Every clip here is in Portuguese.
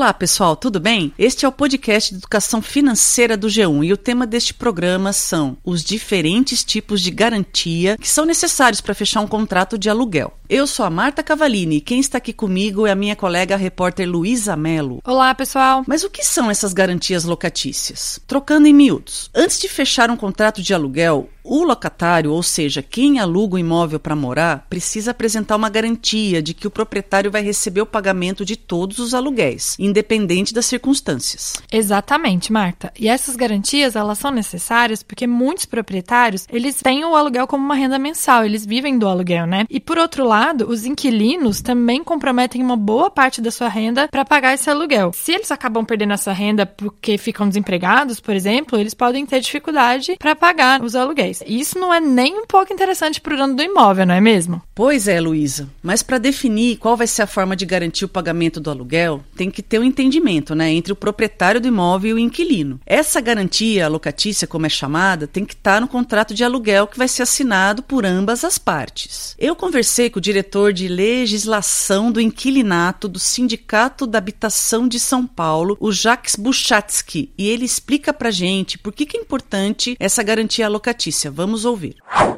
Olá, pessoal, tudo bem? Este é o podcast de educação financeira do G1 e o tema deste programa são os diferentes tipos de garantia que são necessários para fechar um contrato de aluguel. Eu sou a Marta Cavalini quem está aqui comigo é a minha colega a repórter Luísa Mello. Olá, pessoal. Mas o que são essas garantias locatícias? Trocando em miúdos. Antes de fechar um contrato de aluguel, o locatário, ou seja, quem aluga o imóvel para morar, precisa apresentar uma garantia de que o proprietário vai receber o pagamento de todos os aluguéis, independente das circunstâncias. Exatamente, Marta. E essas garantias, elas são necessárias porque muitos proprietários, eles têm o aluguel como uma renda mensal, eles vivem do aluguel, né? E por outro lado, os inquilinos também comprometem uma boa parte da sua renda para pagar esse aluguel. Se eles acabam perdendo essa renda porque ficam desempregados, por exemplo, eles podem ter dificuldade para pagar os aluguéis. Isso não é nem um pouco interessante para o dono do imóvel, não é mesmo? Pois é, Luísa. Mas para definir qual vai ser a forma de garantir o pagamento do aluguel, tem que ter um entendimento né, entre o proprietário do imóvel e o inquilino. Essa garantia locatícia, como é chamada, tem que estar tá no contrato de aluguel que vai ser assinado por ambas as partes. Eu conversei com o diretor de legislação do inquilinato do Sindicato da Habitação de São Paulo, o Jacques Buchatsky, e ele explica para gente por que, que é importante essa garantia locatícia Vamos ouvir.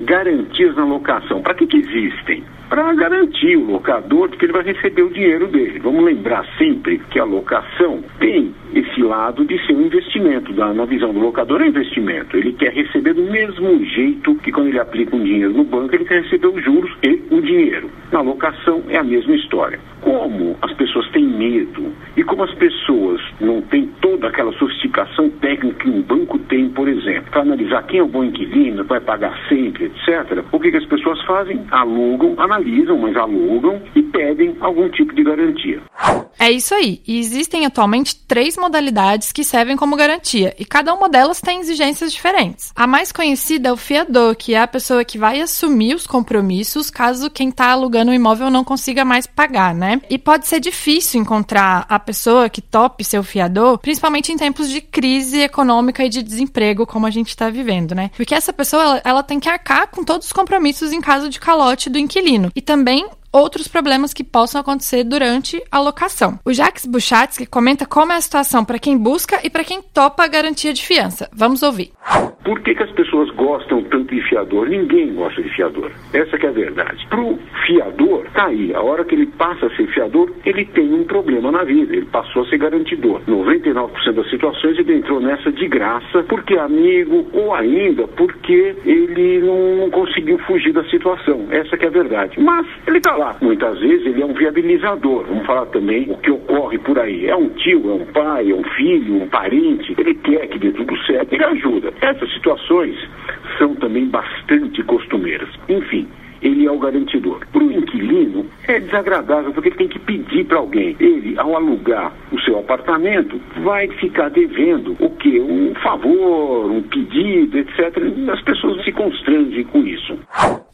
Garantias na locação. Para que, que existem? Para garantir o locador que ele vai receber o dinheiro dele. Vamos lembrar sempre que a locação tem esse lado de ser um investimento. Na visão do locador é investimento. Ele quer receber do mesmo jeito que quando ele aplica um dinheiro no banco, ele quer receber os juros e o dinheiro. Na locação é a mesma história. Como as pessoas têm medo e como as pessoas não têm toda aquela sofisticação técnica que um banco tem, por exemplo, para analisar quem é o bom inquilino, vai pagar sempre, etc., o que, que as pessoas fazem? Alugam, analisam, mas alugam e pedem algum tipo de garantia. É isso aí. E existem atualmente três modalidades que servem como garantia, e cada uma delas tem exigências diferentes. A mais conhecida é o fiador, que é a pessoa que vai assumir os compromissos caso quem está alugando o imóvel não consiga mais pagar, né? E pode ser difícil encontrar a pessoa que tope seu fiador, principalmente em tempos de crise econômica e de desemprego, como a gente está vivendo, né? Porque essa pessoa ela, ela tem que arcar com todos os compromissos em caso de calote do inquilino. E também outros problemas que possam acontecer durante a locação. O Jacques Buchatsky comenta como é a situação para quem busca e para quem topa a garantia de fiança. Vamos ouvir. Por que, que as pessoas gostam tanto de fiador? Ninguém gosta de fiador. Essa é a verdade. Para o fiador, tá aí. A hora que ele passa a ser fiador, ele tem um problema na vida. Ele passou a ser garantidor. 99% das situações ele entrou nessa de graça porque é amigo ou ainda porque ele não conseguiu fugir da situação. Essa é a verdade. Mas ele está lá Muitas vezes ele é um viabilizador. Vamos falar também o que ocorre por aí. É um tio, é um pai, é um filho, um parente. Ele quer que dê tudo certo, ele ajuda. Essas situações são também bastante costumeiras. Enfim, ele é o garantidor. Para o inquilino, é desagradável porque ele tem que pedir para alguém. Ele, ao alugar o seu apartamento, vai ficar devendo o que? Um favor, um pedido, etc. As pessoas se constrangem com isso.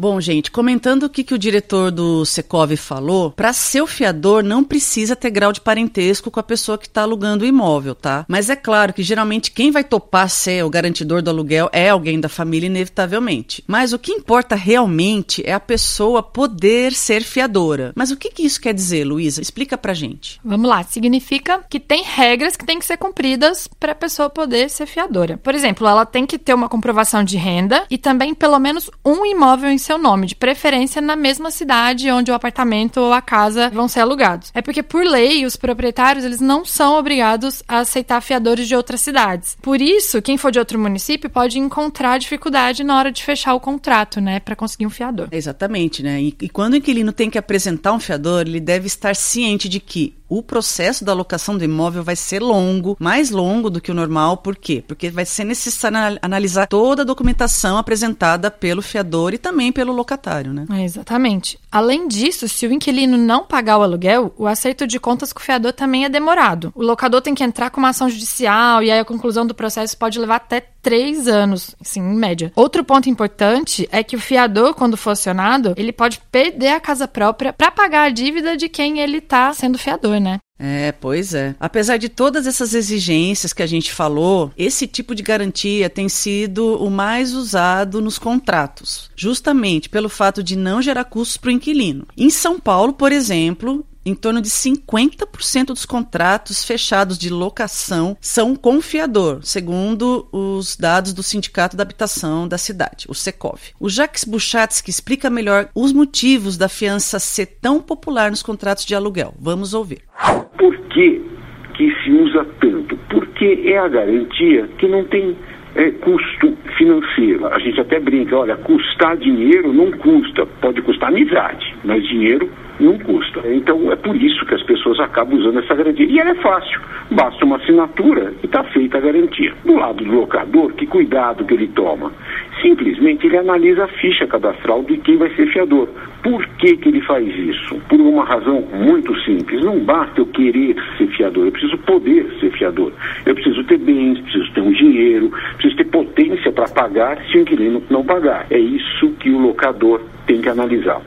Bom, gente, comentando o que, que o diretor do Secov falou, para ser o fiador não precisa ter grau de parentesco com a pessoa que está alugando o imóvel, tá? Mas é claro que geralmente quem vai topar ser o garantidor do aluguel é alguém da família, inevitavelmente. Mas o que importa realmente é a pessoa poder ser fiadora. Mas o que, que isso quer dizer, Luísa? Explica pra gente. Vamos lá. Significa que tem regras que têm que ser cumpridas para a pessoa poder ser fiadora. Por exemplo, ela tem que ter uma comprovação de renda e também pelo menos um imóvel em seu nome, de preferência na mesma cidade onde o apartamento ou a casa vão ser alugados. É porque por lei os proprietários eles não são obrigados a aceitar fiadores de outras cidades. Por isso, quem for de outro município pode encontrar dificuldade na hora de fechar o contrato, né, para conseguir um fiador. Exatamente, né? E, e quando o inquilino tem que apresentar um fiador, ele deve estar ciente de que o processo da alocação do imóvel vai ser longo, mais longo do que o normal, por quê? Porque vai ser necessário analisar toda a documentação apresentada pelo fiador e também pelo locatário, né? É, exatamente. Além disso, se o inquilino não pagar o aluguel, o aceito de contas com o fiador também é demorado. O locador tem que entrar com uma ação judicial e aí a conclusão do processo pode levar até três anos, assim, em média. Outro ponto importante é que o fiador, quando for acionado, ele pode perder a casa própria para pagar a dívida de quem ele está sendo fiador né? É, pois é. Apesar de todas essas exigências que a gente falou, esse tipo de garantia tem sido o mais usado nos contratos, justamente pelo fato de não gerar custos para o inquilino. Em São Paulo, por exemplo, Em torno de 50% dos contratos fechados de locação são com fiador, segundo os dados do Sindicato da Habitação da cidade, o Secov. O Jacques Buchatsky explica melhor os motivos da fiança ser tão popular nos contratos de aluguel. Vamos ouvir. Por que, que se usa tanto? Porque é a garantia que não tem é, custo financeiro. A gente até brinca, olha, custar dinheiro não custa, pode custar amizade, mas dinheiro não custa. Então é por isso que as pessoas acabam usando essa garantia. E ela é fácil, basta uma assinatura e está feita a garantia. Do lado do locador, que cuidado que ele toma? Simplesmente ele analisa a ficha cadastral de quem vai ser fiador. Por que, que ele faz isso? Por uma razão muito simples. Não basta eu querer ser fiador, eu preciso poder ser fiador. Eu preciso ter bens, preciso ter um dinheiro, preciso ter potência para pagar se o inquilino não pagar. É isso que o locador tem que analisar.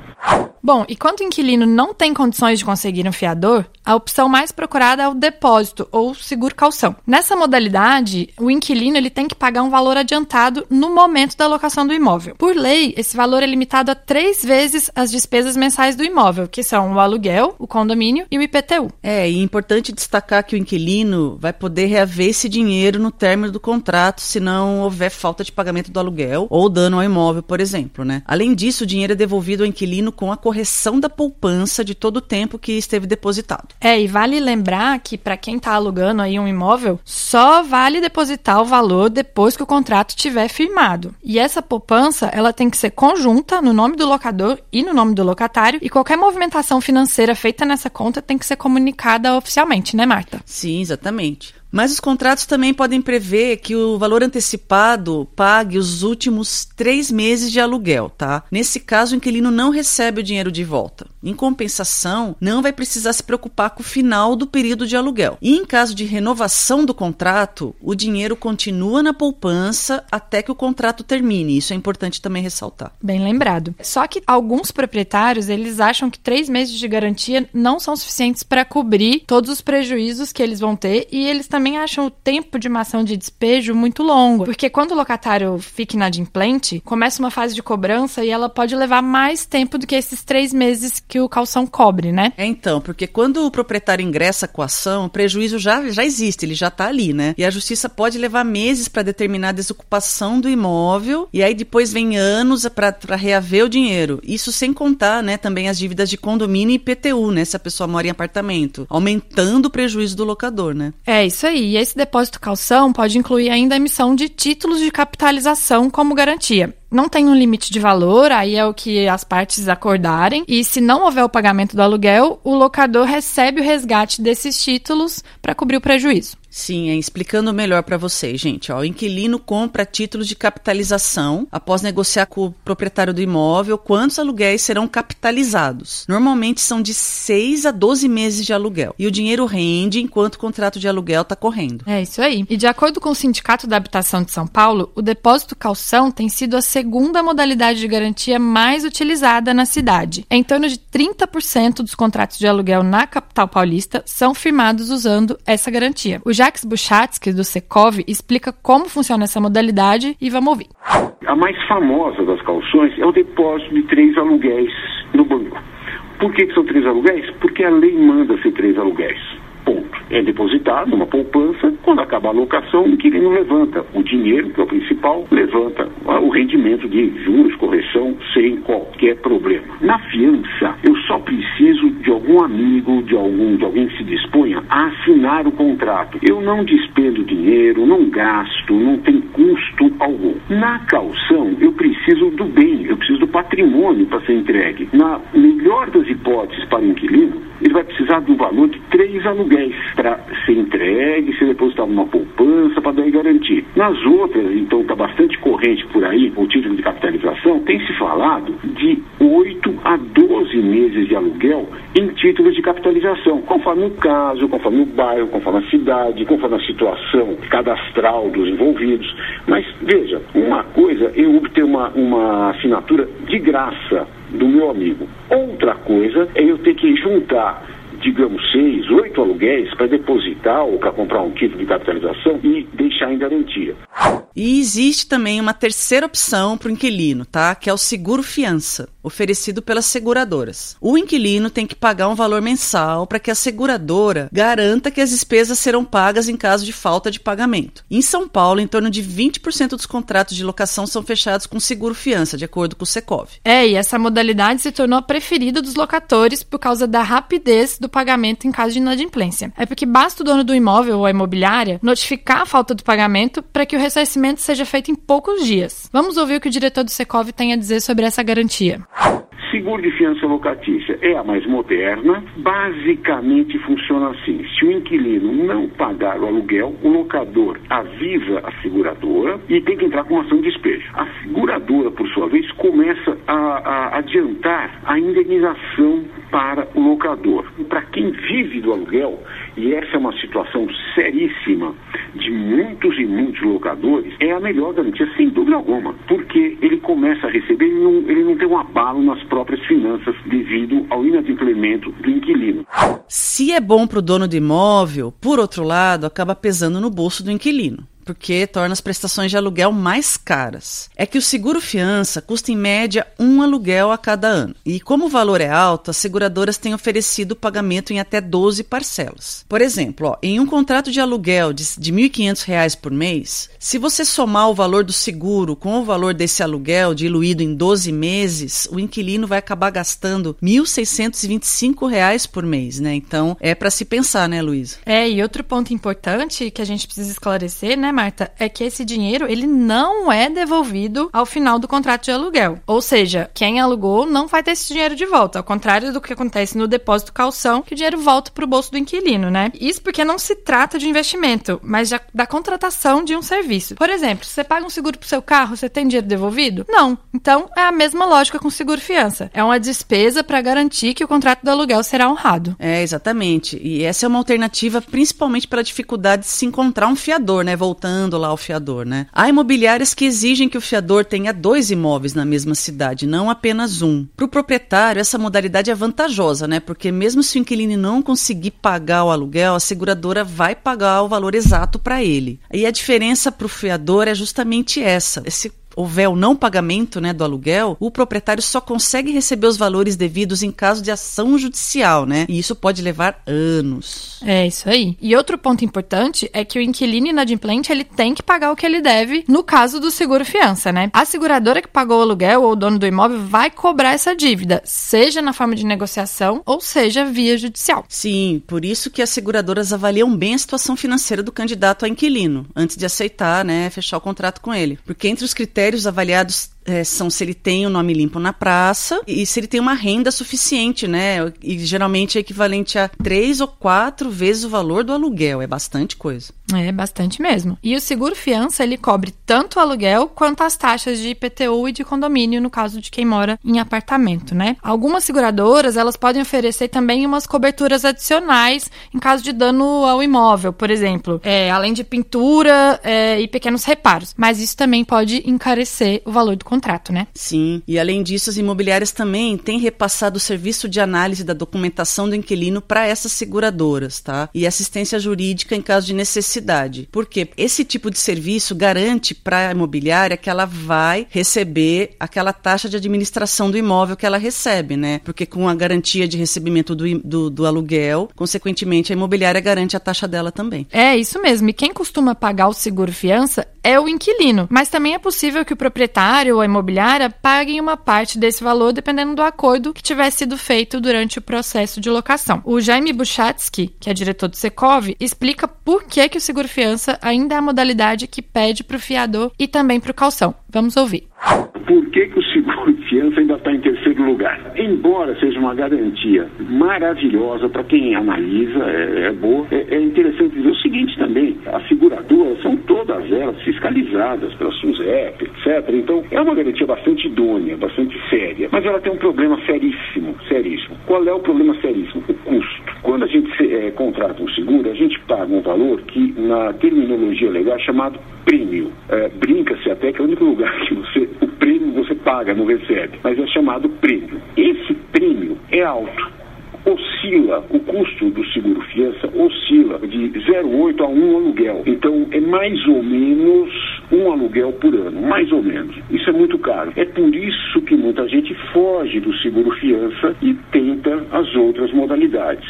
Bom, e quando o inquilino não tem condições de conseguir um fiador, a opção mais procurada é o depósito ou seguro calção. Nessa modalidade, o inquilino ele tem que pagar um valor adiantado no momento da locação do imóvel. Por lei, esse valor é limitado a três vezes as despesas mensais do imóvel, que são o aluguel, o condomínio e o IPTU. É, e é importante destacar que o inquilino vai poder reaver esse dinheiro no término do contrato, se não houver falta de pagamento do aluguel ou dano ao imóvel, por exemplo, né? Além disso, o dinheiro é devolvido ao inquilino com a correção da poupança de todo o tempo que esteve depositado. É, e vale lembrar que para quem está alugando aí um imóvel, só vale depositar o valor depois que o contrato tiver firmado. E essa poupança, ela tem que ser conjunta no nome do locador e no nome do locatário, e qualquer movimentação financeira feita nessa conta tem que ser comunicada oficialmente, né, Marta? Sim, exatamente. Mas os contratos também podem prever que o valor antecipado pague os últimos três meses de aluguel, tá? Nesse caso, o inquilino não recebe o dinheiro de volta. Em compensação, não vai precisar se preocupar com o final do período de aluguel. E em caso de renovação do contrato, o dinheiro continua na poupança até que o contrato termine. Isso é importante também ressaltar. Bem lembrado. Só que alguns proprietários eles acham que três meses de garantia não são suficientes para cobrir todos os prejuízos que eles vão ter e eles também acham o tempo de uma ação de despejo muito longo, porque quando o locatário fica inadimplente, começa uma fase de cobrança e ela pode levar mais tempo do que esses três meses que o calção cobre, né? É então, porque quando o proprietário ingressa com a ação, o prejuízo já, já existe, ele já está ali, né? E a justiça pode levar meses para determinar a desocupação do imóvel e aí depois vem anos para reaver o dinheiro. Isso sem contar, né, também as dívidas de condomínio e IPTU, né, se a pessoa mora em apartamento, aumentando o prejuízo do locador, né? É isso aí aí. E esse depósito calção pode incluir ainda a emissão de títulos de capitalização como garantia não tem um limite de valor, aí é o que as partes acordarem. E se não houver o pagamento do aluguel, o locador recebe o resgate desses títulos para cobrir o prejuízo. Sim, é, explicando melhor para vocês, gente. Ó, o inquilino compra títulos de capitalização após negociar com o proprietário do imóvel quantos aluguéis serão capitalizados. Normalmente são de 6 a 12 meses de aluguel. E o dinheiro rende enquanto o contrato de aluguel está correndo. É isso aí. E de acordo com o Sindicato da Habitação de São Paulo, o depósito calção tem sido a segunda modalidade de garantia mais utilizada na cidade. Em torno de 30% dos contratos de aluguel na capital paulista são firmados usando essa garantia. O Jacques Buchatsky, do Secov, explica como funciona essa modalidade e vamos ouvir. A mais famosa das calções é o depósito de três aluguéis no banco. Por que, que são três aluguéis? Porque a lei manda ser três aluguéis. É depositado numa poupança, quando acaba a alocação, o inquilino levanta o dinheiro, que é o principal, levanta o rendimento de juros, correção, sem qualquer problema. Na fiança, eu só preciso de algum amigo, de algum, de alguém que se disponha a assinar o contrato. Eu não despendo dinheiro, não gasto, não tem custo algum. Na calção, eu preciso do bem, eu preciso do patrimônio para ser entregue. Na melhor das hipóteses para o inquilino, ele vai precisar de um valor de três aluguéis para ser entregue, ser depositado numa poupança, para daí garantir. Nas outras, então, está bastante corrente por aí, o título de capitalização, tem se falado de 8 a 12 meses de aluguel em títulos de capitalização, conforme o caso, conforme o bairro, conforme a cidade, conforme a situação cadastral dos envolvidos. Mas, veja, uma coisa eu obter uma, uma assinatura de graça do meu amigo. Outra coisa é eu ter que juntar digamos, seis, oito aluguéis para depositar ou para comprar um título de capitalização e deixar em garantia. E existe também uma terceira opção para o inquilino, tá? Que é o seguro fiança, oferecido pelas seguradoras. O inquilino tem que pagar um valor mensal para que a seguradora garanta que as despesas serão pagas em caso de falta de pagamento. Em São Paulo, em torno de 20% dos contratos de locação são fechados com seguro fiança, de acordo com o Secov. É, e essa modalidade se tornou a preferida dos locatores por causa da rapidez do pagamento em caso de inadimplência. É porque basta o dono do imóvel ou a imobiliária notificar a falta do pagamento para que o ressarcimento seja feito em poucos dias. Vamos ouvir o que o diretor do Secov tem a dizer sobre essa garantia. Seguro de fiança locatícia é a mais moderna. Basicamente funciona assim: se o inquilino não pagar o aluguel, o locador avisa a seguradora e tem que entrar com uma ação de despejo. A seguradora, por sua vez, começa a, a adiantar a indenização para o locador. E para quem vive do aluguel, e essa é uma situação seríssima de muitos e muitos locadores, é a melhor garantia, sem dúvida alguma, porque ele começa a receber, ele não, ele não tem um abalo nas próprias finanças devido ao inadimplemento do inquilino. Se é bom para o dono do imóvel, por outro lado, acaba pesando no bolso do inquilino porque torna as prestações de aluguel mais caras. É que o seguro fiança custa em média um aluguel a cada ano. E como o valor é alto, as seguradoras têm oferecido o pagamento em até 12 parcelas. Por exemplo, ó, em um contrato de aluguel de, de R$ 1.500 por mês, se você somar o valor do seguro com o valor desse aluguel diluído em 12 meses, o inquilino vai acabar gastando R$ 1.625 por mês, né? Então, é para se pensar, né, Luísa? É, e outro ponto importante que a gente precisa esclarecer, né, Marta, é que esse dinheiro ele não é devolvido ao final do contrato de aluguel. Ou seja, quem alugou não vai ter esse dinheiro de volta, ao contrário do que acontece no depósito calção, que o dinheiro volta para o bolso do inquilino, né? Isso porque não se trata de investimento, mas da contratação de um serviço. Por exemplo, se você paga um seguro para o seu carro, você tem dinheiro devolvido? Não. Então é a mesma lógica com seguro fiança. É uma despesa para garantir que o contrato do aluguel será honrado. É, exatamente. E essa é uma alternativa principalmente pela dificuldade de se encontrar um fiador, né? Voltando voltando lá ao fiador, né? Há imobiliárias que exigem que o fiador tenha dois imóveis na mesma cidade, não apenas um. Para o proprietário, essa modalidade é vantajosa, né? Porque mesmo se o inquilino não conseguir pagar o aluguel, a seguradora vai pagar o valor exato para ele. E a diferença para o fiador é justamente essa. Esse houver o não pagamento né, do aluguel, o proprietário só consegue receber os valores devidos em caso de ação judicial, né? E isso pode levar anos. É isso aí. E outro ponto importante é que o inquilino inadimplente ele tem que pagar o que ele deve no caso do seguro fiança, né? A seguradora que pagou o aluguel ou o dono do imóvel vai cobrar essa dívida, seja na forma de negociação ou seja via judicial. Sim, por isso que as seguradoras avaliam bem a situação financeira do candidato a inquilino antes de aceitar, né, fechar o contrato com ele. Porque entre os critérios critérios avaliados é, são se ele tem o nome limpo na praça e se ele tem uma renda suficiente, né? E geralmente é equivalente a três ou quatro vezes o valor do aluguel. É bastante coisa. É bastante mesmo. E o seguro fiança ele cobre tanto o aluguel quanto as taxas de IPTU e de condomínio no caso de quem mora em apartamento, né? Algumas seguradoras elas podem oferecer também umas coberturas adicionais em caso de dano ao imóvel, por exemplo, é, além de pintura é, e pequenos reparos. Mas isso também pode encarecer o valor do contrato, né? Sim. E além disso, as imobiliárias também têm repassado o serviço de análise da documentação do inquilino para essas seguradoras, tá? E assistência jurídica em caso de necessidade. Porque esse tipo de serviço garante para a imobiliária que ela vai receber aquela taxa de administração do imóvel que ela recebe, né? Porque com a garantia de recebimento do, do, do aluguel, consequentemente, a imobiliária garante a taxa dela também. É, isso mesmo. E quem costuma pagar o seguro fiança é o inquilino. Mas também é possível que o proprietário a imobiliária paguem uma parte desse valor dependendo do acordo que tiver sido feito durante o processo de locação. O Jaime Buchatsky, que é diretor do Secov, explica por que, que o seguro fiança ainda é a modalidade que pede para o fiador e também para o calção. Vamos ouvir. Por que, que o seguro fiança ainda está em terceiro lugar? Embora seja uma garantia maravilhosa para quem analisa, é, é boa, é, é, interessante dizer o seguinte também: as seguradoras são todas elas fiscalizadas pela SUSEP, etc. Então é uma garantia bastante idônea, bastante séria, mas ela tem um problema seríssimo, seríssimo. Qual é o problema seríssimo? O custo. Quando a gente é, contrata um seguro, a gente paga um valor que na terminologia legal é chamado prêmio. É, Brinca-se até que é o único lugar que você, paga, não recebe, mas é chamado prêmio. Esse prêmio é alto oscila o custo do seguro fiança oscila de 0,8 a 1 aluguel. Então é mais ou menos um aluguel por ano, mais ou menos. Isso é muito caro. É por isso que muita gente foge do seguro fiança e tenta as outras modalidades.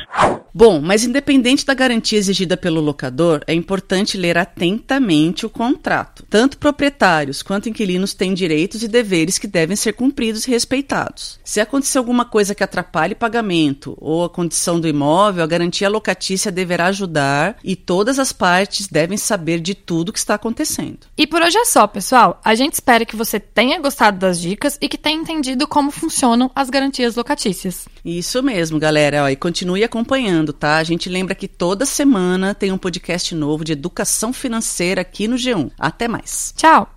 Bom, mas independente da garantia exigida pelo locador, é importante ler atentamente o contrato. Tanto proprietários quanto inquilinos têm direitos e deveres que devem ser cumpridos e respeitados. Se acontecer alguma coisa que atrapalhe pagamento ou a condição do imóvel, a garantia locatícia deverá ajudar e todas as partes devem saber de tudo que está acontecendo. E por hoje é só, pessoal. A gente espera que você tenha gostado das dicas e que tenha entendido como funcionam as garantias locatícias. Isso mesmo, galera. Ó, e continue acompanhando, tá? A gente lembra que toda semana tem um podcast novo de educação financeira aqui no G1. Até mais. Tchau!